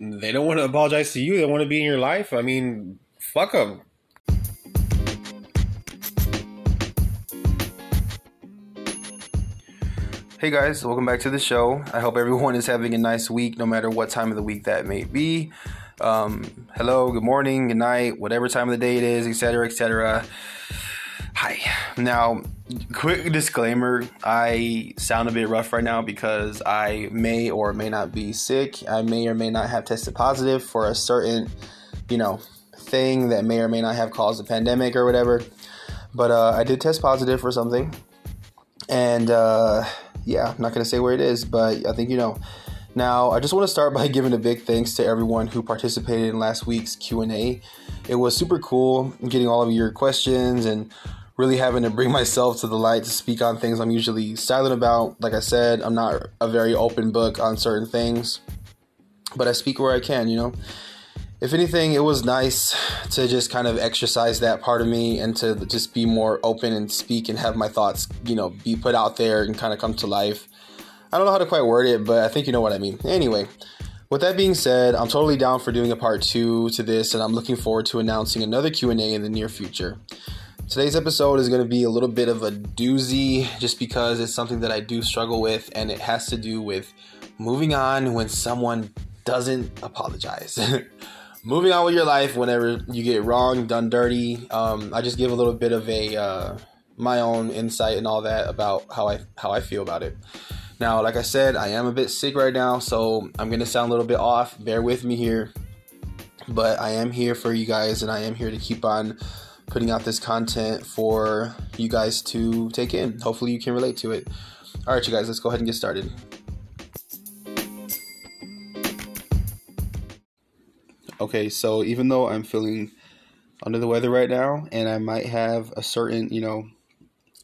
they don't want to apologize to you. They want to be in your life. I mean, fuck them. Hey guys, welcome back to the show. I hope everyone is having a nice week, no matter what time of the week that may be. Um, hello, good morning, good night, whatever time of the day it is, etc., etc. Hi. Now, quick disclaimer I sound a bit rough right now because I may or may not be sick. I may or may not have tested positive for a certain, you know, thing that may or may not have caused a pandemic or whatever. But uh, I did test positive for something. And, uh, yeah, I'm not going to say where it is, but I think you know. Now, I just want to start by giving a big thanks to everyone who participated in last week's Q&A. It was super cool getting all of your questions and really having to bring myself to the light to speak on things I'm usually silent about. Like I said, I'm not a very open book on certain things, but I speak where I can, you know if anything, it was nice to just kind of exercise that part of me and to just be more open and speak and have my thoughts, you know, be put out there and kind of come to life. I don't know how to quite word it, but I think you know what I mean. Anyway, with that being said, I'm totally down for doing a part two to this, and I'm looking forward to announcing another Q&A in the near future. Today's episode is going to be a little bit of a doozy just because it's something that I do struggle with, and it has to do with moving on when someone doesn't apologize. moving on with your life whenever you get wrong, done dirty. Um, I just give a little bit of a uh, my own insight and all that about how I how I feel about it. Now, like I said, I am a bit sick right now, so I'm gonna sound a little bit off. Bear with me here, but I am here for you guys, and I am here to keep on putting out this content for you guys to take in. Hopefully, you can relate to it. All right, you guys, let's go ahead and get started. okay, so even though I'm feeling under the weather right now and I might have a certain, you know,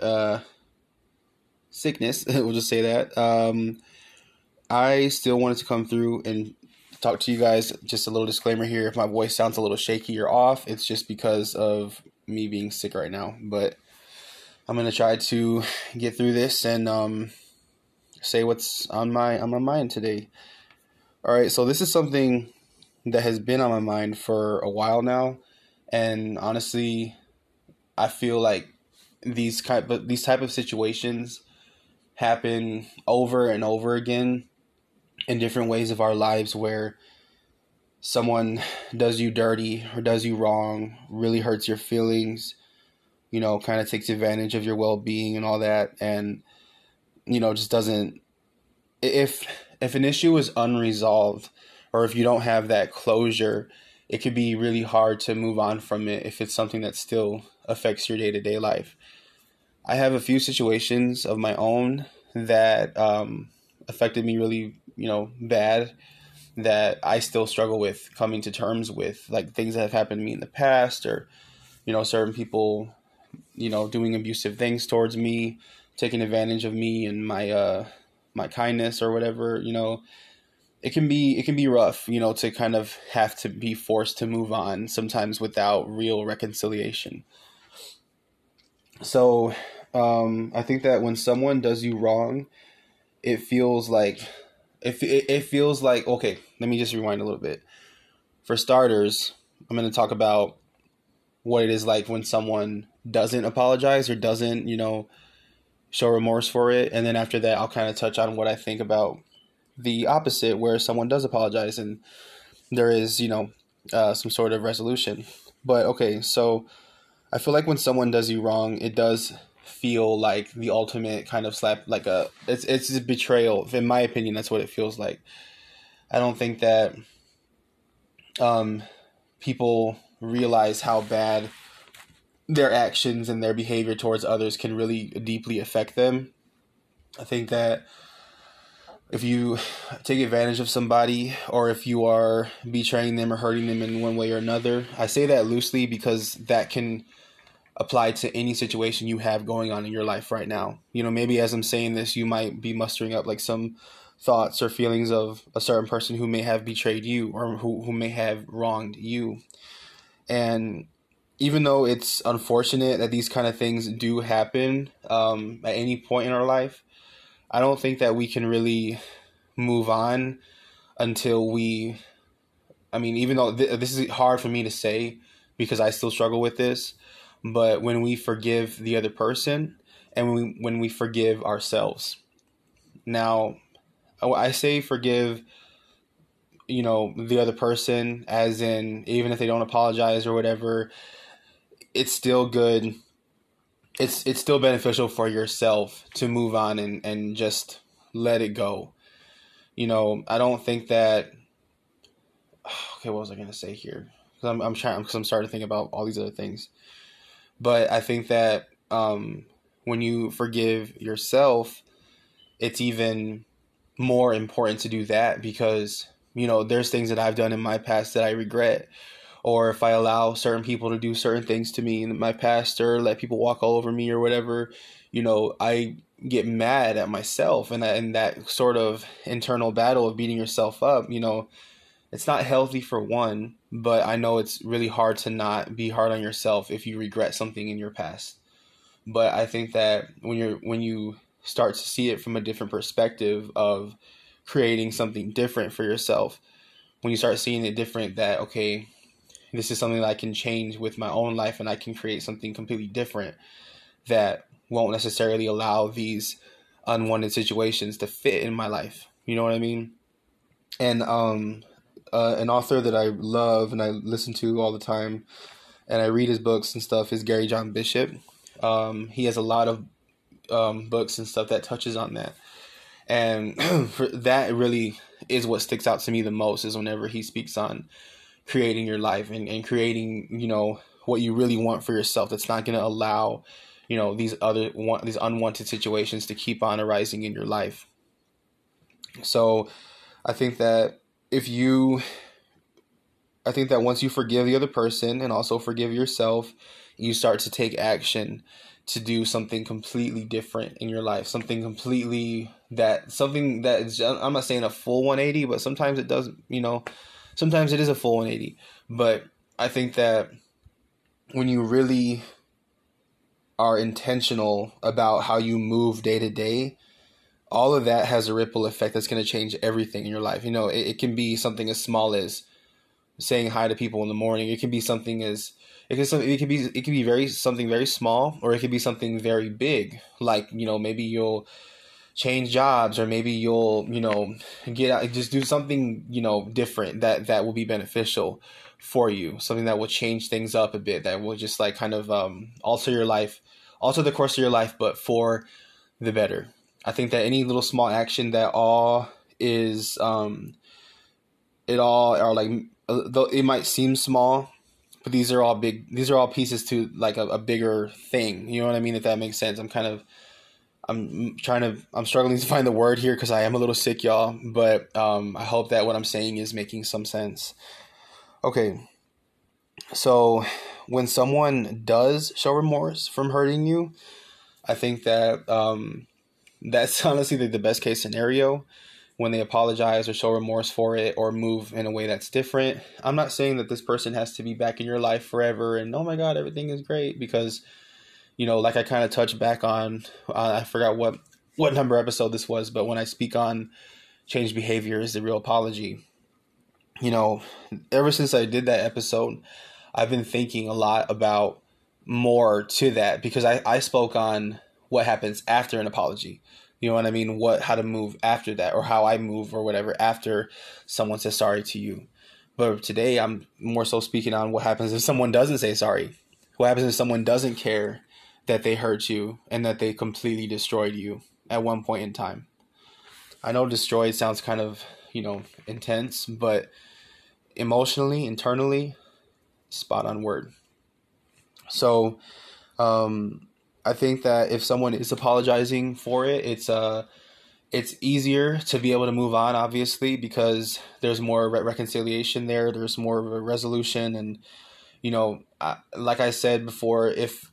uh, sickness, we'll just say that, um, I still wanted to come through and talk to you guys. Just a little disclaimer here if my voice sounds a little shaky or off, it's just because of me being sick right now. But I'm gonna try to get through this and um, say what's on my on my mind today. All right, so this is something that has been on my mind for a while now, and honestly, I feel like these kind but these type of situations happen over and over again in different ways of our lives where someone does you dirty or does you wrong, really hurts your feelings, you know, kind of takes advantage of your well-being and all that and you know, just doesn't if if an issue is unresolved or if you don't have that closure, it could be really hard to move on from it if it's something that still affects your day to day life. I have a few situations of my own that um, affected me really, you know, bad that I still struggle with coming to terms with, like things that have happened to me in the past, or you know, certain people, you know, doing abusive things towards me, taking advantage of me and my uh, my kindness or whatever, you know it can be it can be rough, you know, to kind of have to be forced to move on sometimes without real reconciliation. So, um, I think that when someone does you wrong, it feels like if it, it feels like okay. Let me just rewind a little bit. For starters, I'm going to talk about what it is like when someone doesn't apologize or doesn't, you know, show remorse for it, and then after that, I'll kind of touch on what I think about the opposite where someone does apologize and there is you know uh, some sort of resolution but okay so i feel like when someone does you wrong it does feel like the ultimate kind of slap like a it's it's a betrayal in my opinion that's what it feels like i don't think that um people realize how bad their actions and their behavior towards others can really deeply affect them i think that if you take advantage of somebody or if you are betraying them or hurting them in one way or another. I say that loosely because that can apply to any situation you have going on in your life right now. You know, maybe as I'm saying this, you might be mustering up like some thoughts or feelings of a certain person who may have betrayed you or who, who may have wronged you. And even though it's unfortunate that these kind of things do happen um, at any point in our life, I don't think that we can really move on until we I mean, even though th- this is hard for me to say because I still struggle with this, but when we forgive the other person and when we, when we forgive ourselves. Now, I say forgive you know the other person as in even if they don't apologize or whatever it's still good. It's it's still beneficial for yourself to move on and and just let it go. You know i don't think that okay what was i going to say here? Because i'm i'm trying because i'm starting to think about all these other things but i think that um when you forgive yourself it's even more important to do that because you know, there's things that I've done in my past that I regret. Or if I allow certain people to do certain things to me in my past or let people walk all over me or whatever, you know, I get mad at myself and, and that sort of internal battle of beating yourself up, you know, it's not healthy for one, but I know it's really hard to not be hard on yourself if you regret something in your past. But I think that when you're when you start to see it from a different perspective of creating something different for yourself when you start seeing it different that okay this is something that i can change with my own life and i can create something completely different that won't necessarily allow these unwanted situations to fit in my life you know what i mean and um uh, an author that i love and i listen to all the time and i read his books and stuff is gary john bishop. Um, he has a lot of um, books and stuff that touches on that. And for that really is what sticks out to me the most is whenever he speaks on creating your life and, and creating you know what you really want for yourself that's not going to allow you know these other one, these unwanted situations to keep on arising in your life. So i think that if you i think that once you forgive the other person and also forgive yourself you start to take action to do something completely different in your life, something completely that something that is, I'm not saying a full 180, but sometimes it does, you know, sometimes it is a full 180. But I think that when you really are intentional about how you move day to day, all of that has a ripple effect that's going to change everything in your life. You know, it, it can be something as small as saying hi to people in the morning. It can be something as it can it can be it can be very something very small or it could be something very big like you know maybe you'll change jobs or maybe you'll you know get out just do something you know different that that will be beneficial for you something that will change things up a bit that will just like kind of um, alter your life alter the course of your life but for the better i think that any little small action that all is um it all are like though it might seem small but these are all big these are all pieces to like a, a bigger thing. You know what i mean? If that makes sense. I'm kind of i'm trying to i'm struggling to find the word here because i am a little sick y'all. But um, i hope that what i'm saying is making some sense. Okay. So when someone does show remorse from hurting you i think that um, that's honestly the, the best case scenario when they apologize or show remorse for it or move in a way that's different. I'm not saying that this person has to be back in your life forever and oh my god, everything is great because you know, like I kind of touched back on uh, I forgot what what number episode this was, but when I speak on change behavior is the real apology. You know, ever since I did that episode, I've been thinking a lot about more to that because I, I spoke on what happens after an apology you know what I mean? What how to move after that or how I move or whatever after someone says sorry to you. But today I'm more so speaking on what happens if someone doesn't say sorry. What happens if someone doesn't care that they hurt you and that they completely destroyed you at one point in time. I know destroyed sounds kind of, you know, intense, but emotionally, internally, spot on word. So, um, I think that if someone is apologizing for it, it's uh it's easier to be able to move on obviously because there's more re- reconciliation there, there's more of a resolution and you know, I, like I said before, if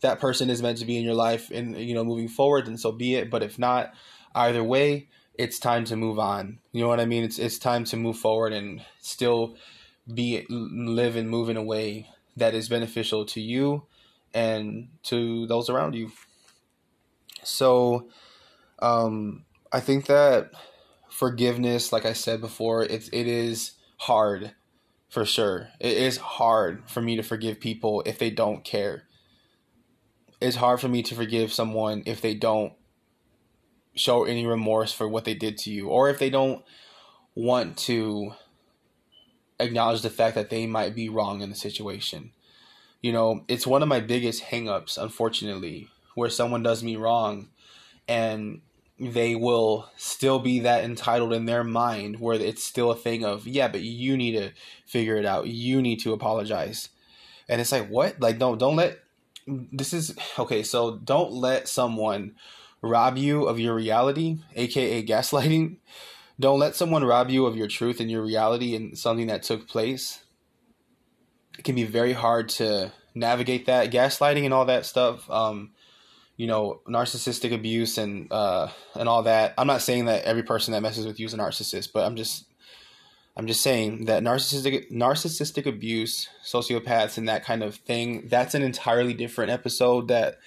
that person is meant to be in your life and you know moving forward then so be it, but if not, either way, it's time to move on. You know what I mean? It's it's time to move forward and still be live and move in a way that is beneficial to you and to those around you. So, um, I think that forgiveness, like I said before, it's it is hard. for sure. It is hard for me to forgive people if they don't care. It's hard for me to forgive someone if they don't show any remorse for what they did to you or if they don't want to acknowledge the fact that they might be wrong in the situation. You know, it's one of my biggest hangups, unfortunately, where someone does me wrong and they will still be that entitled in their mind where it's still a thing of, yeah, but you need to figure it out. You need to apologize. And it's like, what? Like, don't, don't let, this is, okay, so don't let someone rob you of your reality, aka gaslighting. Don't let someone rob you of your truth and your reality and something that took place. It can be very hard to navigate that gaslighting and all that stuff. Um, you know, narcissistic abuse and uh, and all that. I'm not saying that every person that messes with you is a narcissist, but I'm just I'm just saying that narcissistic narcissistic abuse, sociopaths, and that kind of thing. That's an entirely different episode that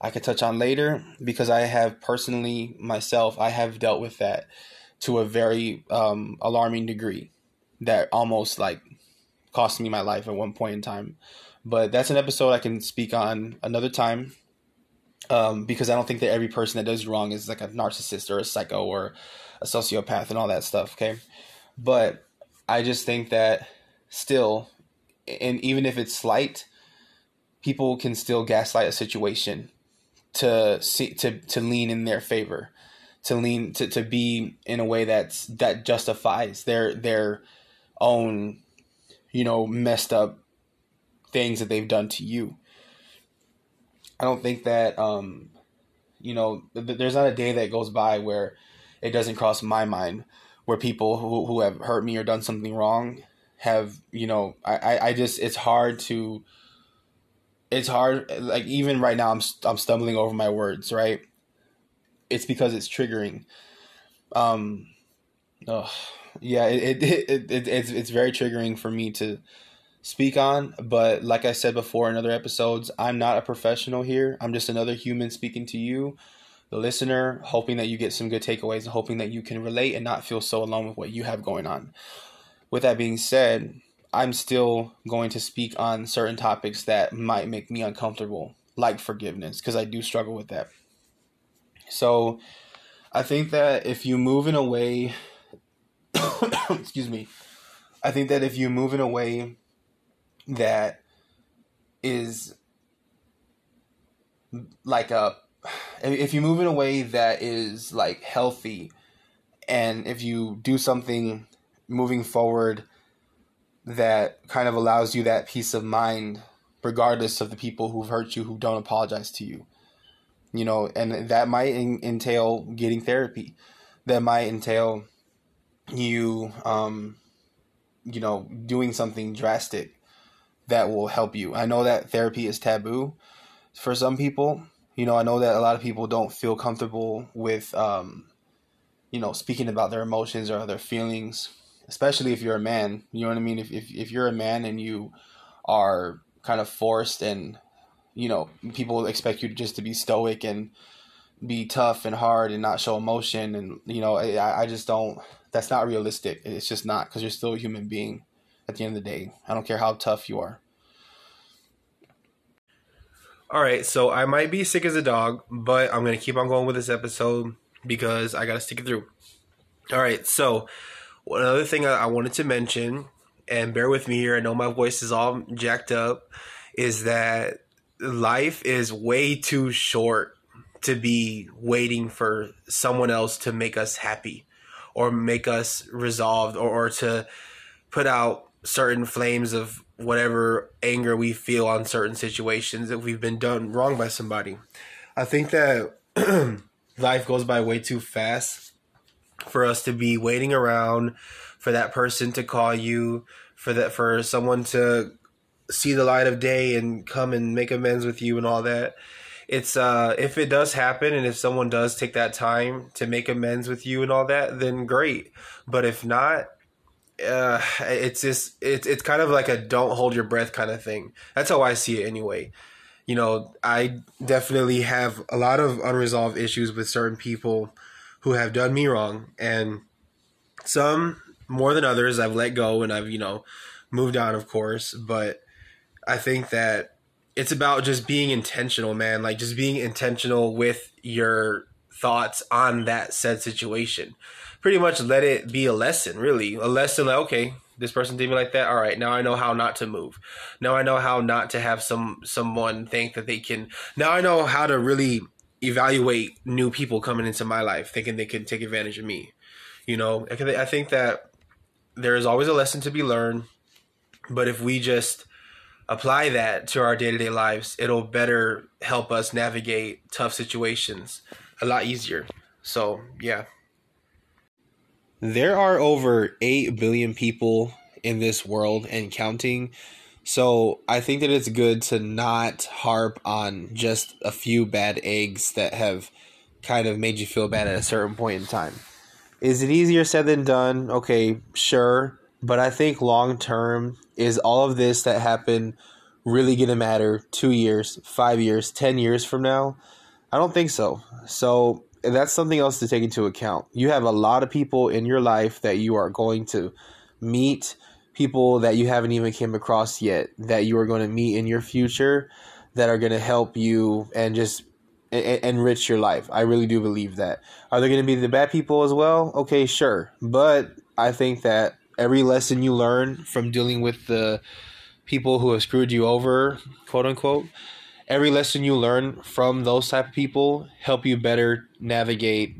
I could touch on later because I have personally myself I have dealt with that to a very um, alarming degree that almost like cost me my life at one point in time. But that's an episode I can speak on another time um, because I don't think that every person that does wrong is like a narcissist or a psycho or a sociopath and all that stuff. Okay, but I just think that still, and even if it's slight, people can still gaslight a situation to see to to lean in their favor, to lean to, to be in a way that's that justifies their their own, you know, messed up things that they've done to you. I don't think that um, you know, th- there's not a day that goes by where it doesn't cross my mind where people who who have hurt me or done something wrong have you know I I just it's hard to it's hard like even right now I'm I'm stumbling over my words right? It's because it's triggering. Um oh yeah it, it, it, it it's it's very triggering for me to speak on. But like I said before in other episodes, I'm not a professional here. I'm just another human speaking to you, the listener, hoping that you get some good takeaways and hoping that you can relate and not feel so alone with what you have going on. With that being said, I'm still going to speak on certain topics that might make me uncomfortable, like forgiveness, because I do struggle with that. So I think that if you move in a way, excuse me, I think that if you move in a way that is like a if you move in a way that is like healthy. And if you do something moving forward that kind of allows you that peace of mind regardless of the people who've hurt you who don't apologize to you you know and that might entail getting therapy. That might entail you um you know doing something drastic that will help you. I know that therapy is taboo for some people. You know, I know that a lot of people don't feel comfortable with, um, you know, speaking about their emotions or their feelings, especially if you're a man. You know what I mean? If, if, if you're a man and you are kind of forced and, you know, people expect you just to be stoic and be tough and hard and not show emotion. And, you know, I, I just don't, that's not realistic. It's just not because you're still a human being at the end of the day. I don't care how tough you are. All right, so I might be sick as a dog, but I'm going to keep on going with this episode because I got to stick it through. All right, so another thing I wanted to mention, and bear with me here, I know my voice is all jacked up, is that life is way too short to be waiting for someone else to make us happy or make us resolved or, or to put out certain flames of whatever anger we feel on certain situations if we've been done wrong by somebody. I think that life goes by way too fast for us to be waiting around for that person to call you, for that for someone to see the light of day and come and make amends with you and all that. It's uh if it does happen and if someone does take that time to make amends with you and all that, then great. But if not, uh, it's just it's it's kind of like a don't hold your breath kind of thing. That's how I see it anyway. You know, I definitely have a lot of unresolved issues with certain people who have done me wrong, and some more than others I've let go and I've you know moved on, of course, but I think that it's about just being intentional, man. Like just being intentional with your thoughts on that said situation. Pretty much let it be a lesson, really. A lesson like, okay, this person did me like that. All right, now I know how not to move. Now I know how not to have some someone think that they can. Now I know how to really evaluate new people coming into my life, thinking they can take advantage of me. You know, I think that there is always a lesson to be learned, but if we just apply that to our day to day lives, it'll better help us navigate tough situations a lot easier. So, yeah. There are over 8 billion people in this world and counting. So, I think that it's good to not harp on just a few bad eggs that have kind of made you feel bad at a certain point in time. Is it easier said than done? Okay, sure. But I think long term, is all of this that happened really going to matter two years, five years, 10 years from now? I don't think so. So that's something else to take into account. You have a lot of people in your life that you are going to meet, people that you haven't even came across yet, that you are going to meet in your future that are going to help you and just enrich your life. I really do believe that. Are there going to be the bad people as well? Okay, sure. But I think that every lesson you learn from dealing with the people who have screwed you over, quote unquote, every lesson you learn from those type of people help you better navigate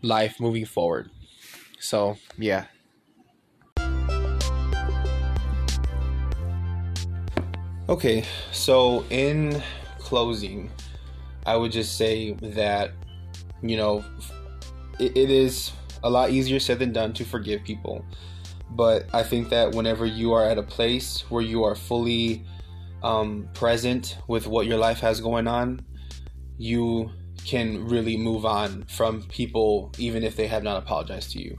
life moving forward. So, yeah. Okay, so in closing, I would just say that, you know, it, it is a lot easier said than done to forgive people. But I think that whenever you are at a place where you are fully um, present with what your life has going on, you can really move on from people even if they have not apologized to you.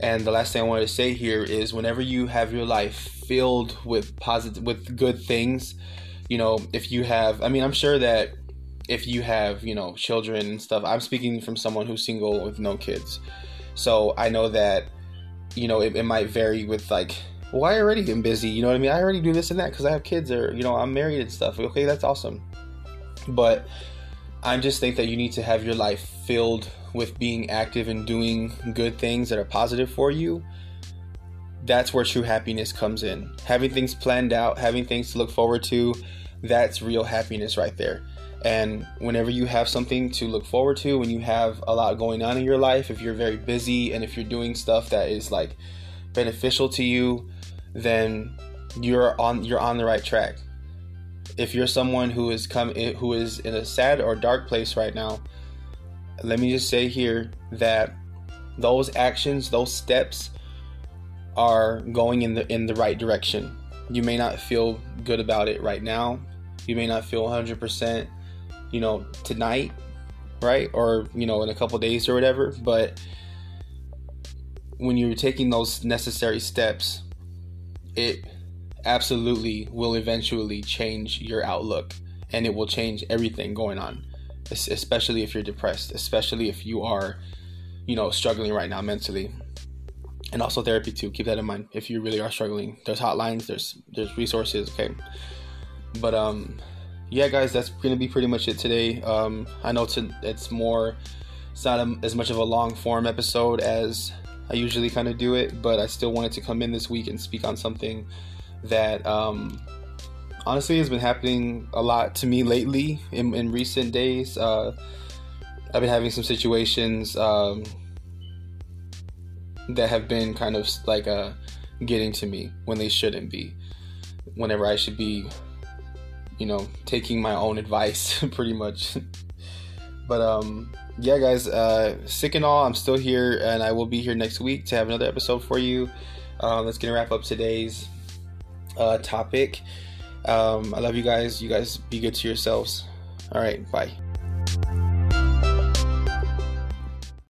And the last thing I wanted to say here is whenever you have your life filled with positive with good things, you know, if you have I mean, I'm sure that if you have, you know, children and stuff, I'm speaking from someone who's single with no kids. So I know that, you know, it, it might vary with like well, I already am busy. You know what I mean? I already do this and that because I have kids or, you know, I'm married and stuff. Okay, that's awesome. But I just think that you need to have your life filled with being active and doing good things that are positive for you. That's where true happiness comes in. Having things planned out, having things to look forward to, that's real happiness right there. And whenever you have something to look forward to, when you have a lot going on in your life, if you're very busy and if you're doing stuff that is like beneficial to you, then you're on you're on the right track. If you're someone who is come eh, who is in a sad or dark place right now, let me just say here that those actions, those steps are going in the in the right direction. You may not feel good about it right now. You may not feel 100%, you know, tonight, right? Or, you know, in a couple days or whatever, but when you're taking those necessary steps, it absolutely will eventually change your outlook. And it will change everything going on especially if you're depressed especially if you are you know struggling right now mentally. And also therapy too. Keep that in mind. If you really are struggling there's hotlines there's there's resources okay? But um yeah guys that's gonna be pretty much it today um i know it's, it's more it's not a, as much of a long form episode as I usually kind of do it, but I still wanted to come in this week and speak on something that um, honestly has been happening a lot to me lately in, in recent days. Uh, I've been having some situations um, that have been kind of like uh, getting to me when they shouldn't be. Whenever I should be, you know, taking my own advice, pretty much. but um, yeah, guys, uh, sick and all, I'm still here, and I will be here next week to have another episode for you. Um, that's gonna wrap up today's uh, topic. Um, I love you guys. You guys be good to yourselves. All right, bye.